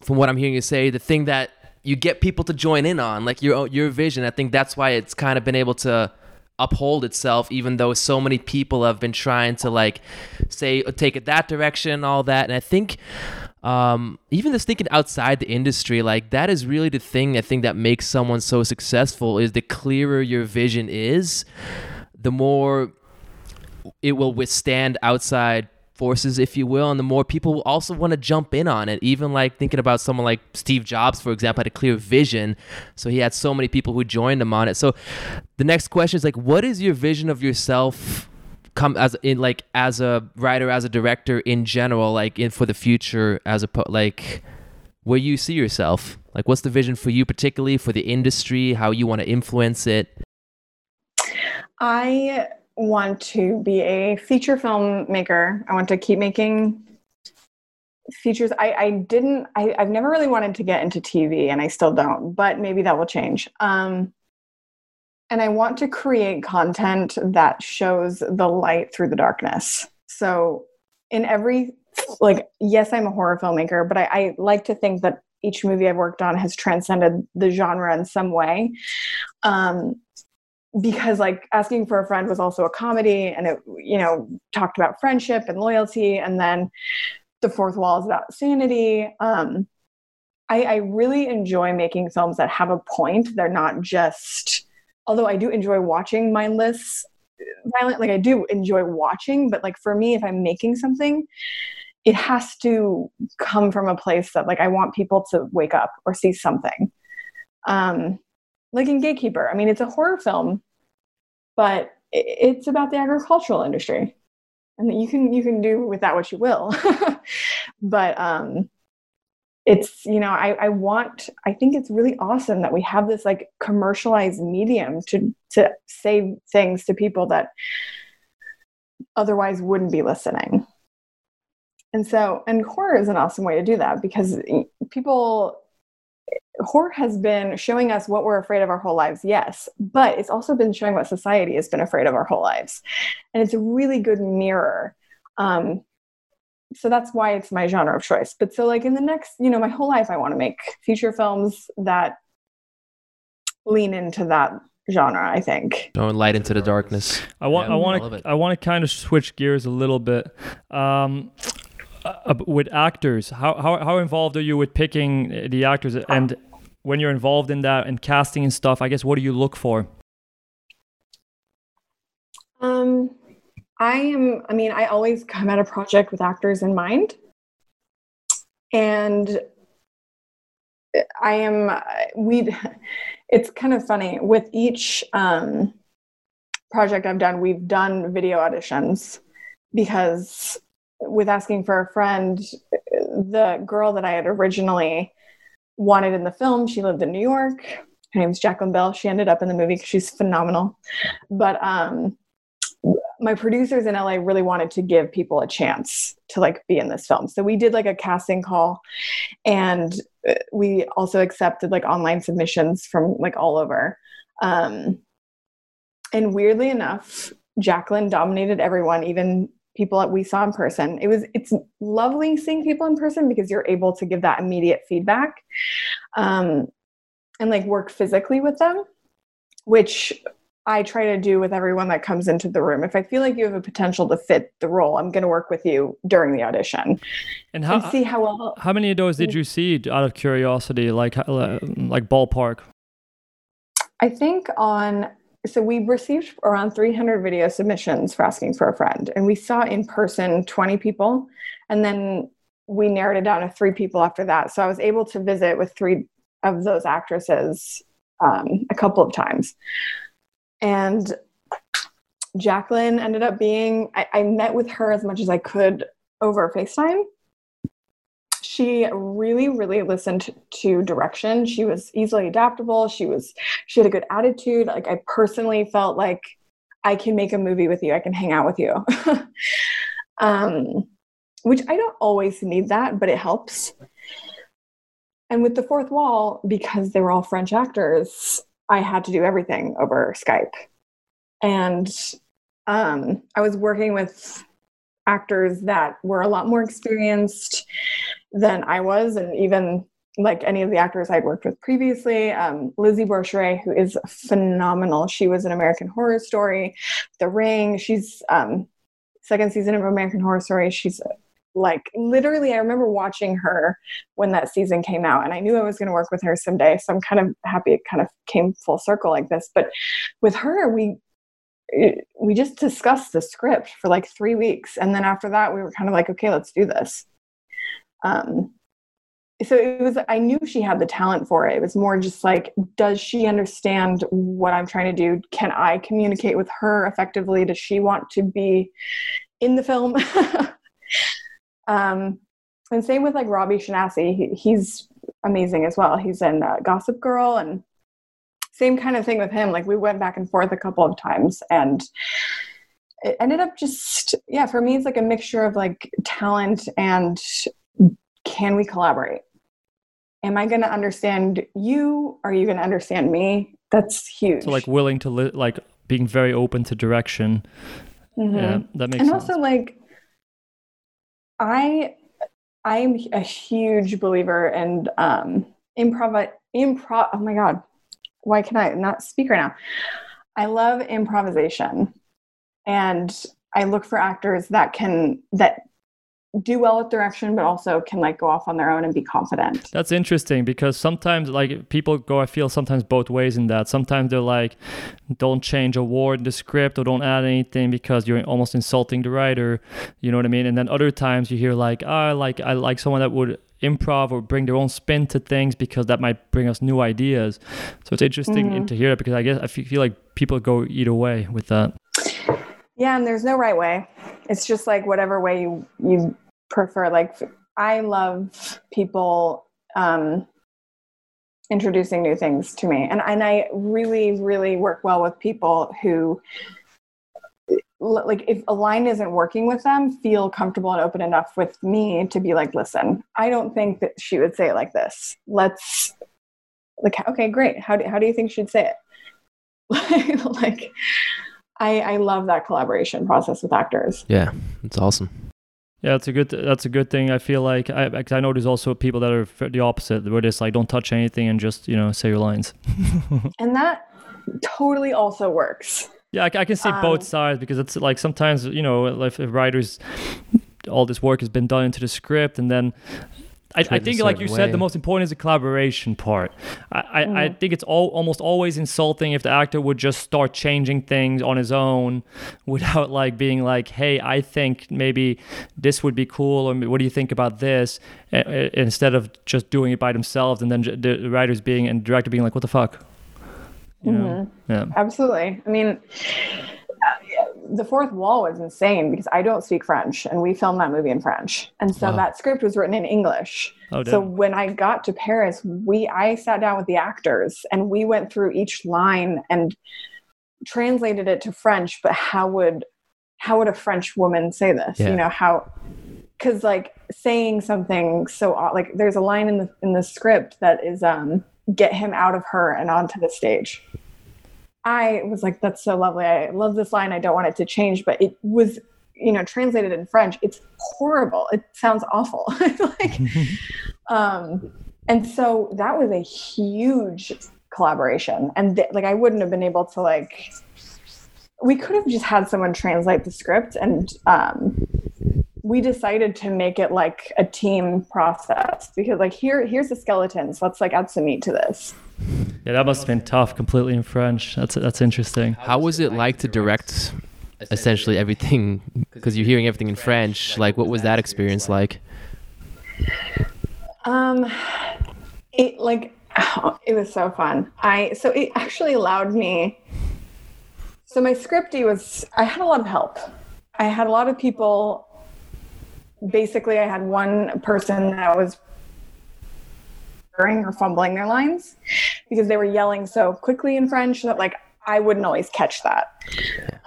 from what I'm hearing you say, the thing that you get people to join in on like your your vision i think that's why it's kind of been able to uphold itself even though so many people have been trying to like say take it that direction all that and i think um, even just thinking outside the industry like that is really the thing i think that makes someone so successful is the clearer your vision is the more it will withstand outside forces, if you will, and the more people also want to jump in on it. Even like thinking about someone like Steve Jobs, for example, had a clear vision, so he had so many people who joined him on it. So the next question is like, what is your vision of yourself? Come as in like as a writer as a director in general like in for the future as a like where you see yourself like what's the vision for you particularly for the industry how you want to influence it i want to be a feature filmmaker. I want to keep making features. I, I didn't, I, I've never really wanted to get into TV and I still don't, but maybe that will change. Um, and I want to create content that shows the light through the darkness. So, in every, like, yes, I'm a horror filmmaker, but I, I like to think that each movie I've worked on has transcended the genre in some way. Um, because like asking for a friend was also a comedy and it you know talked about friendship and loyalty and then the fourth wall is about sanity um, I, I really enjoy making films that have a point they're not just although i do enjoy watching mindless violent like i do enjoy watching but like for me if i'm making something it has to come from a place that like i want people to wake up or see something. Um like in gatekeeper i mean it's a horror film but it's about the agricultural industry. And that you can you can do with that what you will. But um it's you know I, I want i think it's really awesome that we have this like commercialized medium to to say things to people that otherwise wouldn't be listening and so and horror is an awesome way to do that because people horror has been showing us what we're afraid of our whole lives, yes, but it's also been showing what society has been afraid of our whole lives. And it's a really good mirror. Um, so that's why it's my genre of choice. But so, like, in the next, you know, my whole life, I want to make feature films that lean into that genre i think. Throwing light into the darkness. I want yeah, i want to i want to kind of switch gears a little bit. Um uh, with actors how, how how involved are you with picking the actors? And when you're involved in that and casting and stuff i guess what do you look for um i am i mean i always come at a project with actors in mind and i am we it's kind of funny with each um project i've done we've done video auditions because with asking for a friend, the girl that I had originally wanted in the film, she lived in New York. Her name's Jacqueline Bell. She ended up in the movie because she's phenomenal. But um, my producers in LA really wanted to give people a chance to like be in this film. So we did like a casting call and uh, we also accepted like online submissions from like all over. Um, and weirdly enough, Jacqueline dominated everyone, even people that we saw in person. It was it's lovely seeing people in person because you're able to give that immediate feedback um, and like work physically with them, which I try to do with everyone that comes into the room. If I feel like you have a potential to fit the role, I'm going to work with you during the audition and, how, and see how well. How many of those did you see out of curiosity, like like ballpark? I think on so we received around 300 video submissions for asking for a friend and we saw in person 20 people and then we narrowed it down to three people after that so i was able to visit with three of those actresses um, a couple of times and jacqueline ended up being I, I met with her as much as i could over facetime. She really really listened to direction. She was easily adaptable. She was she had a good attitude. Like i personally felt like i can make a movie with you. I can hang out with you. Um which i don't always need that but it helps. And with the fourth wall because they were all french actors i had to do everything over skype and um i was working with actors that were a lot more experienced than I was, and even like any of the actors I'd worked with previously. Um, Lizzie Brocheré, who is phenomenal. She was an American Horror Story, The Ring. She's um, second season of American Horror Story. She's like literally, I remember watching her when that season came out, and I knew I was going to work with her someday. So I'm kind of happy it kind of came full circle like this. But with her, we we just discussed the script for like three weeks, and then after that, we were kind of like, okay, let's do this. Um, so it was i knew she had the talent for it it was more just like does she understand what i'm trying to do can i communicate with her effectively does she want to be in the film um, and same with like robbie shanasi he, he's amazing as well he's in uh, gossip girl and same kind of thing with him like we went back and forth a couple of times and it ended up just yeah for me it's like a mixture of like talent and can we collaborate? Am I going to understand you? Are you going to understand me? That's huge. So like willing to li- like being very open to direction. Mm-hmm. Yeah, that makes and sense. also like I I'm a huge believer in um improv improv oh my god. Why can I not speak right now? I love improvisation. And I look for actors that can that do well with direction but also can like go off on their own and be confident. That's interesting because sometimes like people go i feel sometimes both ways in that. Sometimes they're like don't change a word in the script or don't add anything because you're almost insulting the writer you know what i mean? And then other times you hear like oh, i like i like someone that would improv or bring their own spin to things because that might bring us new ideas. So it's interesting mm-hmm. to hear that because i guess i feel like people go either way with that. Yeah and there's no right way. It's just like whatever way you you prefer like i love people um introducing new things to me and and i really really work well with people who like if a line isn't working with them feel comfortable and open enough with me to be like listen i don't think that she would say it like this let's like okay great how do, how do you think she'd say it like I, I love that collaboration process with actors. Yeah, it's awesome. Yeah, that's a good. That's a good thing. I feel like I, I know there's also people that are the opposite, where it's like don't touch anything and just you know say your lines. and that totally also works. Yeah, I, I can see um, both sides because it's like sometimes you know if, if writers all this work has been done into the script and then I, I, think, like you way. said, the most important is the collaboration part. I, I, mm. I, think it's all almost always insulting if the actor would just start changing things on his own without like being like, "Hey, I think maybe this would be cool," or "What do you think about this?" instead of just doing it by themselves, and then the writers being and director being like, "What the fuck." You mm-hmm. Yeah, absolutely. I mean the fourth wall was insane because I don't speak French and we filmed that movie in French. And so wow. that script was written in English. Oh, so when I got to Paris, we I sat down with the actors and we went through each line and translated it to French, but how would how would a French woman say this? Yeah. You know, how cuz like saying something so like there's a line in the in the script that is um get him out of her and onto the stage. I was like, that's so lovely. I love this line. I don't want it to change, but it was, you know, translated in French. It's horrible. It sounds awful. like, um, and so that was a huge collaboration. And th- like, I wouldn't have been able to like, we could have just had someone translate the script and, um, we decided to make it like a team process because like here here's the skeletons let's like add some meat to this yeah that must have been tough completely in french. That's that's interesting. How was it like to direct essentially everything? Because you're hearing everything in french like what was that experience like? Um it like oh, it was so fun. I so it actually allowed me so my scripty was i had a lot of help. I had a lot of people. Basically, I had one person that was or fumbling their lines because they were yelling so quickly in French that like I wouldn't always catch that.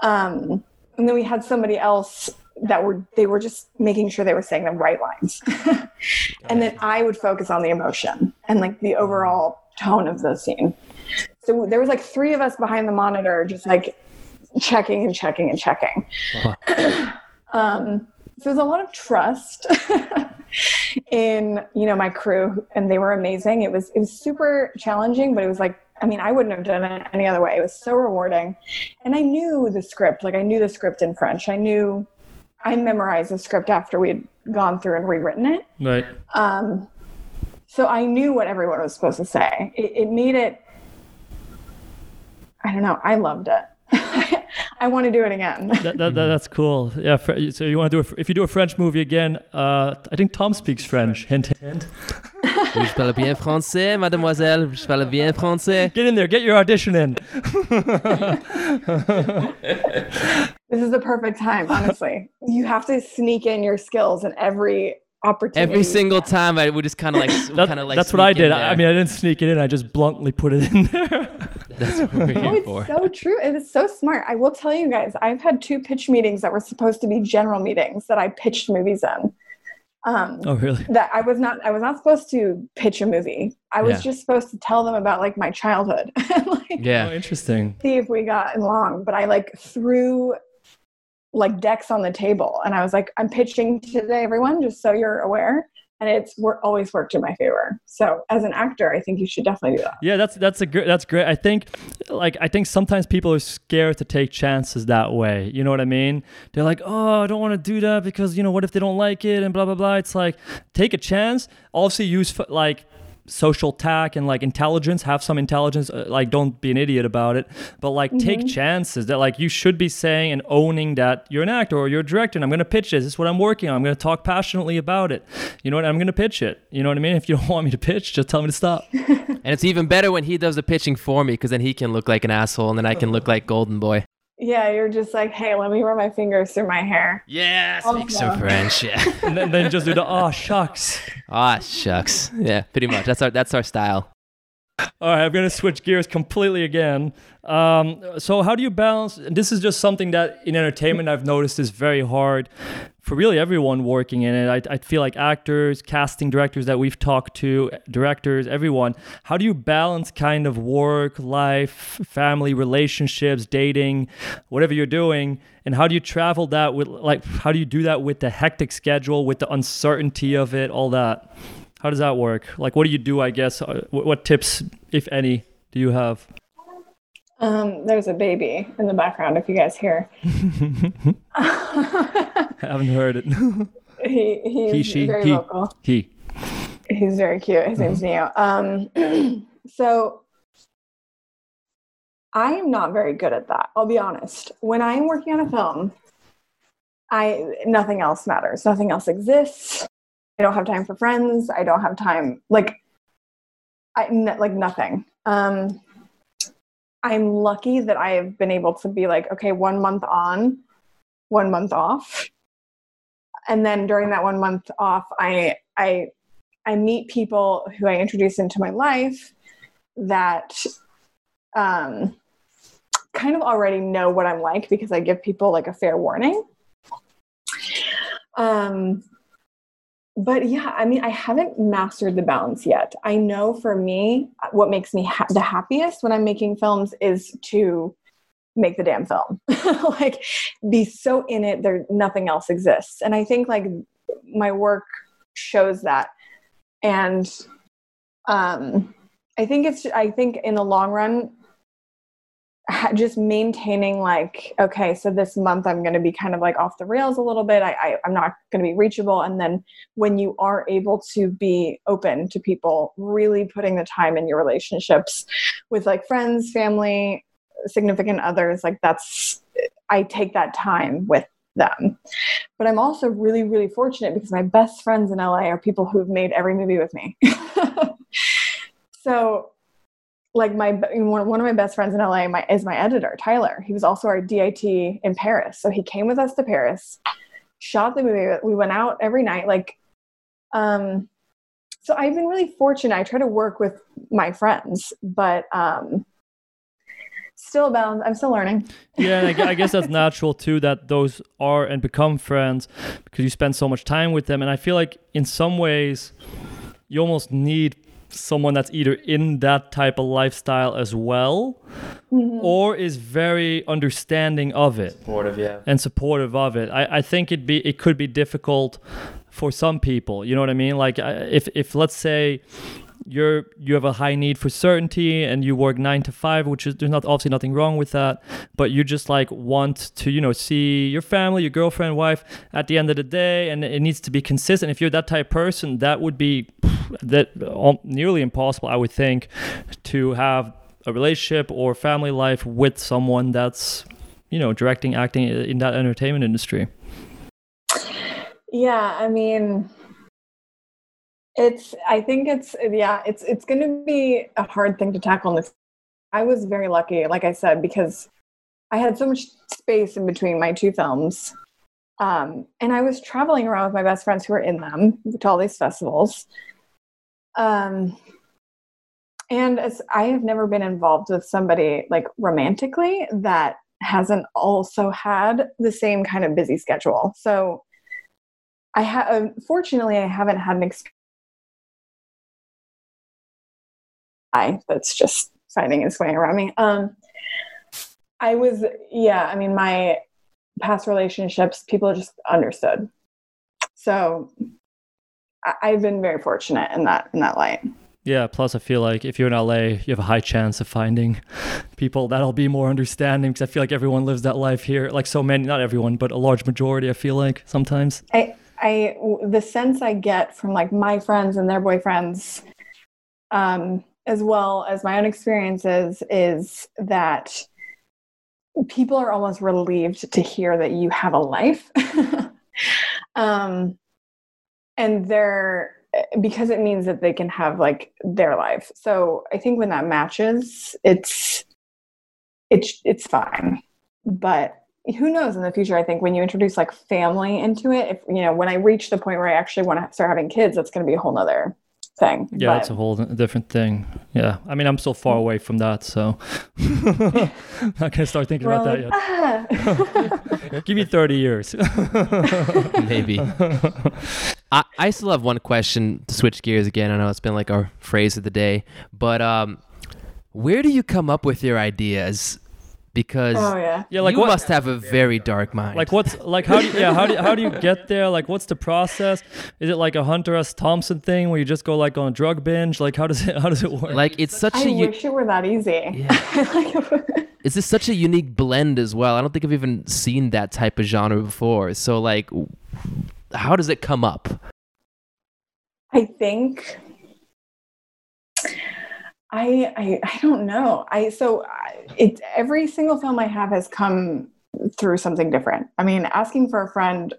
Um, and then we had somebody else that were they were just making sure they were saying the right lines. and then I would focus on the emotion and like the overall tone of the scene. So there was like three of us behind the monitor just like checking and checking and checking. um, so there's a lot of trust in you know my crew and they were amazing. It was it was super challenging but it was like i mean i wouldn't have done it any other way. It was so rewarding. And i knew the script. Like i knew the script in french. I knew i memorized the script after we had gone through and rewritten it. Right. Um so i knew what everyone was supposed to say. It, it made it i don't know i loved it I want to do it again. that, that, that's cool. Yeah. So you want to do a, if you do a French movie again? Uh, I think Tom speaks French. Hint, hint. je parle bien français, mademoiselle. Je parle bien français. Get in there. Get your audition in. this is the perfect time, honestly. You have to sneak in your skills in every opportunity. Every single time, I would just kind of like, kind of like. That's what I did. I mean, I didn't sneak it in. I just bluntly put it in there. That's what we're here oh, it's for. so true. It is so smart. I will tell you guys, I've had two pitch meetings that were supposed to be general meetings that I pitched movies in. Um, oh, really? That I was not. I was not supposed to pitch a movie. I was yeah. just supposed to tell them about like my childhood. like, yeah, oh, interesting. See if we got along. But I like threw like decks on the table, and I was like, "I'm pitching today, everyone, just so you're aware." and it's we're always worked in my favor. So as an actor, I think you should definitely do that. Yeah, that's that's a good that's great. I think like I think sometimes people are scared to take chances that way. You know what I mean? They're like, "Oh, I don't want to do that because, you know, what if they don't like it and blah blah blah." It's like take a chance. Obviously use like social tack and like intelligence have some intelligence uh, like don't be an idiot about it but like mm-hmm. take chances that like you should be saying and owning that you're an actor or you're a director and i'm going to pitch this this is what i'm working on i'm going to talk passionately about it. You know what i'm going to pitch it. You know what i mean? If you don't want me to pitch just tell me to stop. And it's even better when he does the pitching for me because then he can look like an asshole and then i can look like golden boy yeah, you're just like, hey, let me run my fingers through my hair. Yeah, speak oh, some French. Yeah, and then, then just do the oh shucks. Ah oh, shucks. Yeah, pretty much. That's our that's our style. All right, I'm going to switch gears completely again. Um, so, how do you balance? This is just something that in entertainment I've noticed is very hard for really everyone working in it. I, I feel like actors, casting directors that we've talked to, directors, everyone. How do you balance kind of work, life, family, relationships, dating, whatever you're doing? And how do you travel that with, like, how do you do that with the hectic schedule, with the uncertainty of it, all that? How does that work? Like, what do you do? I guess. Uh, what, what tips, if any, do you have? Um, there's a baby in the background. If you guys hear, I haven't heard it. he he's he, she, very he, vocal. He. He's very cute. His name's Neo. Um, so I am not very good at that. I'll be honest. When I'm working on a film, I nothing else matters. Nothing else exists. I don't have time for friends. I don't have time like I like nothing. Um, I'm lucky that I've been able to be like, okay, one month on, one month off. And then during that one month off, I I I meet people who I introduce into my life that um, kind of already know what I'm like because I give people like a fair warning. Um, but yeah, I mean, I haven't mastered the balance yet. I know for me, what makes me ha- the happiest when I'm making films is to make the damn film. like, be so in it, there nothing else exists. And I think like my work shows that. And um, I think it's. I think in the long run, just maintaining like okay so this month i'm going to be kind of like off the rails a little bit. I, I i'm not going to be reachable. And then when you are able to be open to people really putting the time in your relationships with like friends family significant others like that's i take that time with them. But i'm also really really fortunate because my best friends in la are people who've made every movie with me. So like my one of my best friends in LA my, is my editor Tyler. He was also our DIT in Paris, so he came with us to Paris. shot the movie. We went out every night. Like, um, so I've been really fortunate. I try to work with my friends, but um, still bound. I'm still learning. yeah, and I, I guess that's natural too. That those are and become friends because you spend so much time with them. And I feel like in some ways, you almost need someone that's either in that type of lifestyle as well mm-hmm. or is very understanding of it supportive yeah. and supportive of it. I, I think it be it could be difficult for some people you know what i mean? Like if if let's say you're you have a high need for certainty and you work nine to five which is there's not obviously nothing wrong with that but you just like want to you know see your family your girlfriend wife at the end of the day and it needs to be consistent. If you're that type of person that would be that um, nearly impossible i would think to have a relationship or family life with someone that's you know directing acting in that entertainment industry. Yeah i mean it's i think it's yeah it's it's going to be a hard thing to tackle this i was very lucky like i said because i had so much space in between my two films um, and i was traveling around with my best friends who were in them to all these festivals um, and as i have never been involved with somebody like romantically that hasn't also had the same kind of busy schedule. So i have unfortunately i haven't had an experience I that's just finding its way around me. Um, I was, yeah, I mean, my past relationships, people just understood. So I, have been very fortunate in that in that light. Yeah. Plus, I feel like if you're in LA, you have a high chance of finding people that'll be more understanding because I feel like everyone lives that life here. Like so many, not everyone, but a large majority. I feel like sometimes. I, I, the sense I get from like my friends and their boyfriends, um, as well as my own experiences is that people are almost relieved to hear that you have a life. Um, and they're because it means that they can have like their life. So i think when that matches it's it's it's fine. But who knows in the future i think when you introduce like family into it if you know when i reach the point where i actually want to start having kids that's going to be a whole nother thing. Yeah, but... it's a whole different thing. Yeah, I mean, I'm still far away from that, so I can't start thinking about that yet. Give me 30 years. Maybe. I, I still have one question to switch gears again. I know it's been like our phrase of the day, but um, where do you come up with your ideas? Because oh, yeah. yeah, like you what, must have a very dark mind. Like what's like how do you, yeah how do how do you get there? Like what's the process? Is it like a Hunter S. Thompson thing where you just go like on a drug binge? Like how does it how does it work? Like it's such I a. I wish it were that easy. Yeah. it's just such a unique blend as well. I don't think I've even seen that type of genre before. So like, how does it come up? I think I, I I don't know. I so it every single film I have has come through something different. I mean, asking for a friend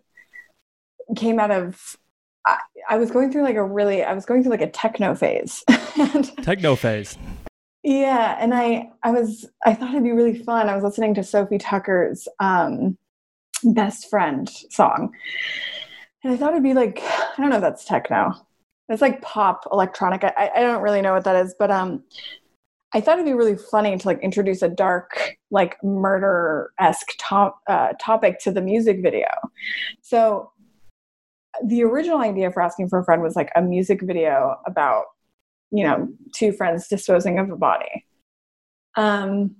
came out of I, I was going through like a really I was going through like a techno phase. techno phase. Yeah, and I I was I thought it'd be really fun. I was listening to Sofi Tukker's um, best friend song. And I thought it'd be like I don't know if that's techno. It's like pop electronic. I, I don't really know what that is, but um, I thought it'd be really funny to like introduce a dark, like murder esque top, uh, topic to the music video. So the original idea for asking for a friend was like a music video about, you know, two friends disposing of a body. Um,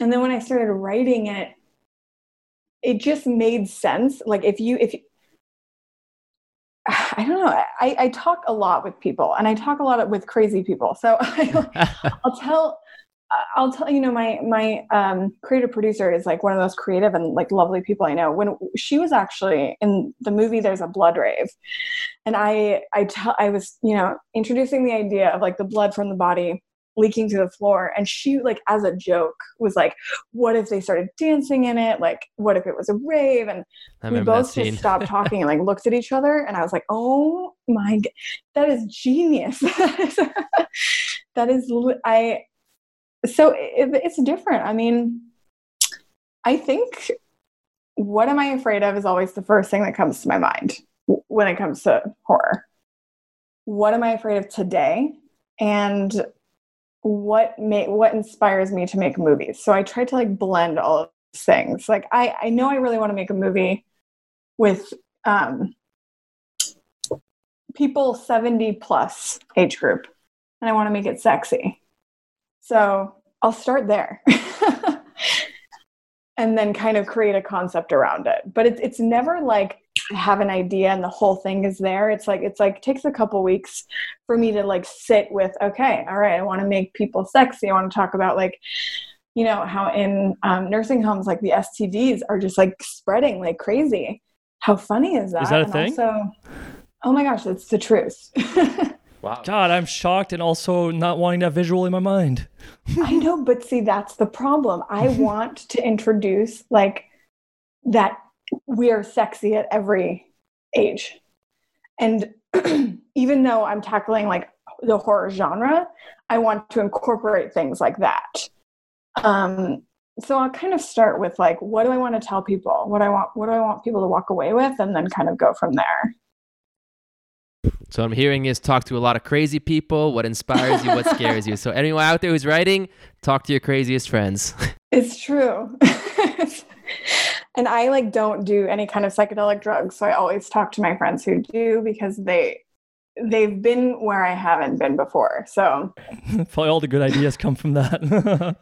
and then when I started writing it, it just made sense. Like if you if I don't know. I, I talk a lot with people, and I talk a lot with crazy people. So I, will tell, I'll tell you know my my um, creative producer is like one of those creative and like lovely people I know. When she was actually in the movie, there's a blood rave, and I I tell I was you know introducing the idea of like the blood from the body leaking to the floor. And she like as a joke was like what if they started dancing in it? Like what if it was a rave? And we both just stopped talking and like looked at each other and i was like oh my god that is genius. That is i so it, it's different. I mean i think what am I afraid of is always the first thing that comes to my mind when it comes to horror. What am I afraid of today? And what may what inspires me to make movies. So I try to like blend all of these things. Like I, I know I really want to make a movie with um, people 70 plus age group and I want to make it sexy. So I'll start there. and then kind of create a concept around it. But it's it's never like have an idea and the whole thing is there. It's like it's like it takes a couple weeks for me to like sit with okay, all right, I want to make people sexy. I want to talk about like you know how in um, nursing homes like the STDs are just like spreading like crazy. How funny is that? Is that a and thing? Also, oh my gosh, that's the truth. Wow. God, I'm shocked and also not wanting that visual in my mind. I know, but see, that's the problem. I want to introduce like that we are sexy at every age. And even though I'm tackling like the horror genre, I want to incorporate things like that. Um, so I'll kind of start with like, what do I want to tell people? What I want, what do I want people to walk away with, and then kind of go from there. So I'm hearing is talk to a lot of crazy people. What inspires you? What scares you? So anyone out there who's writing, talk to your craziest friends. It's true. and I like don't do any kind of psychedelic drugs, so I always talk to my friends who do because they they've been where I haven't been before. So Probably all the good ideas come from that.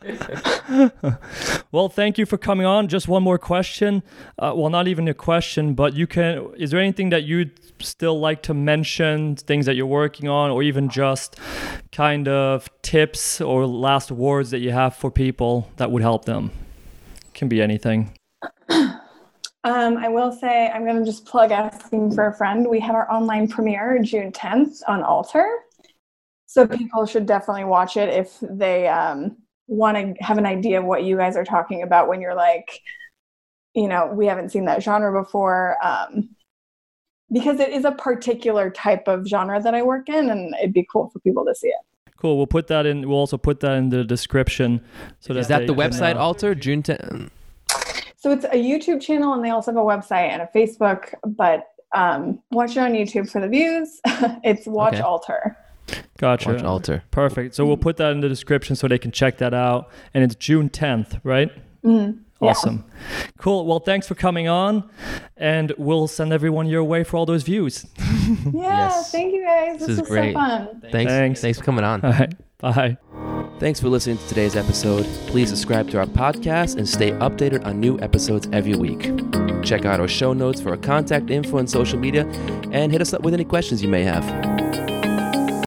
well, thank you for coming on. Just one more question. Uh, well, not even a question, but you can. Is there anything that you'd still like to mention? Things that you're working on, or even just kind of tips or last words that you have for people that would help them? Can be anything. Um, I will say I'm going to just plug asking for a friend. We have our online premiere June 10th on Alter. So people should definitely watch it if they um, want to have an idea of what you guys are talking about when you're like, you know, we haven't seen that genre before. Um, because it is a particular type of genre that I work in, and it'd be cool for people to see it. Cool. We'll put that in. We'll also put that in the description. So is that they the can, website alter? June 10th. So it's a YouTube channel, and they also have a website and a Facebook. But um, watch it on YouTube for the views. it's Watch Okay. Alter. Gotcha. Watch alter. Perfect. So we'll put that in the description so they can check that out. And it's June 10th, right? Mhm. Yeah. Awesome. Cool. Well, thanks for coming on. And we'll send everyone your way for all those views. Yeah, Yes. thank you guys. This This, is was great. so fun. Thanks. Thanks. Thanks for coming on. All right. Bye. Thanks for listening to today's episode. Please subscribe to our podcast and stay updated on new episodes every week. Check out our show notes for our contact info and social media and hit us up with any questions you may have.